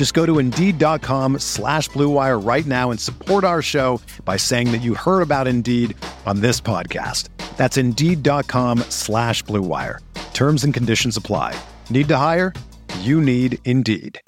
Just go to Indeed.com slash BlueWire right now and support our show by saying that you heard about Indeed on this podcast. That's Indeed.com slash BlueWire. Terms and conditions apply. Need to hire? You need Indeed.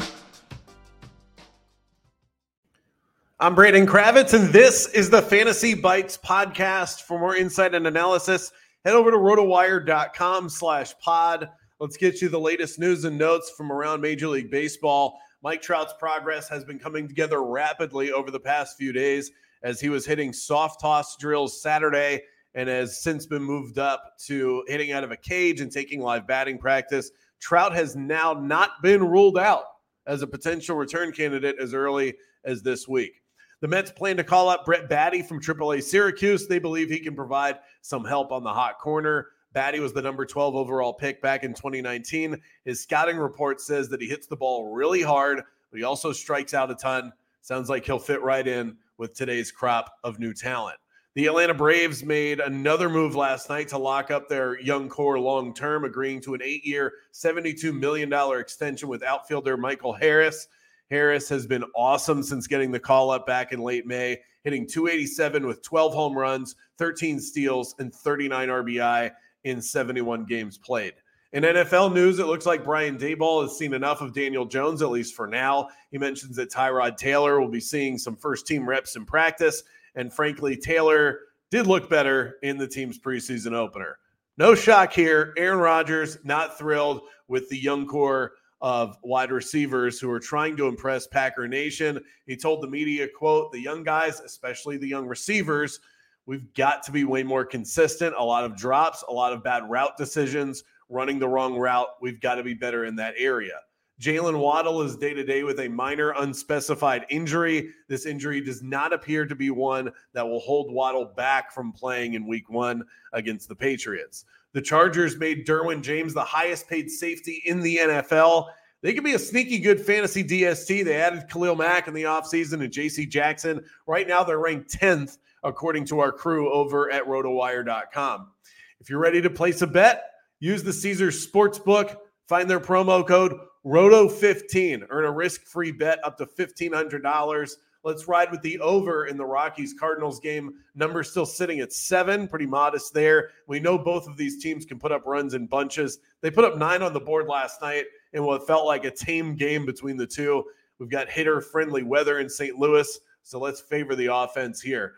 I'm Brandon Kravitz, and this is the Fantasy Bites podcast. For more insight and analysis, head over to rotowire.com slash pod. Let's get you the latest news and notes from around Major League Baseball. Mike Trout's progress has been coming together rapidly over the past few days as he was hitting soft toss drills Saturday and has since been moved up to hitting out of a cage and taking live batting practice. Trout has now not been ruled out as a potential return candidate as early as this week. The Mets plan to call up Brett Baty from AAA Syracuse. They believe he can provide some help on the hot corner. Baty was the number 12 overall pick back in 2019. His scouting report says that he hits the ball really hard, but he also strikes out a ton. Sounds like he'll fit right in with today's crop of new talent. The Atlanta Braves made another move last night to lock up their young core long term, agreeing to an eight year, $72 million extension with outfielder Michael Harris. Harris has been awesome since getting the call up back in late May, hitting 287 with 12 home runs, 13 steals, and 39 RBI in 71 games played. In NFL news, it looks like Brian Daboll has seen enough of Daniel Jones, at least for now. He mentions that Tyrod Taylor will be seeing some first team reps in practice. And frankly, Taylor did look better in the team's preseason opener. No shock here. Aaron Rodgers not thrilled with the young core of wide receivers who are trying to impress Packer Nation. He told the media, quote, the young guys, especially the young receivers, we've got to be way more consistent. A lot of drops, a lot of bad route decisions, running the wrong route. We've got to be better in that area. Jalen Waddle is day to day with a minor unspecified injury. This injury does not appear to be one that will hold Waddle back from playing in week one against the Patriots. The Chargers made Derwin James the highest paid safety in the NFL. They could be a sneaky good fantasy DST. They added Khalil Mack in the offseason and JC Jackson. Right now, they're ranked 10th, according to our crew over at rotowire.com. If you're ready to place a bet, use the Caesars Sportsbook. Find their promo code ROTO15. Earn a risk free bet up to $1,500. Let's ride with the over in the Rockies Cardinals game. Number still sitting at seven, pretty modest there. We know both of these teams can put up runs in bunches. They put up nine on the board last night in what felt like a tame game between the two. We've got hitter friendly weather in St. Louis, so let's favor the offense here.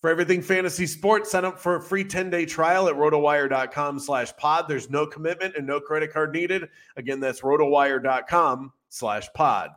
For everything fantasy sports, sign up for a free 10-day trial at rotowire.com slash pod. There's no commitment and no credit card needed. Again, that's rotowire.com slash pod.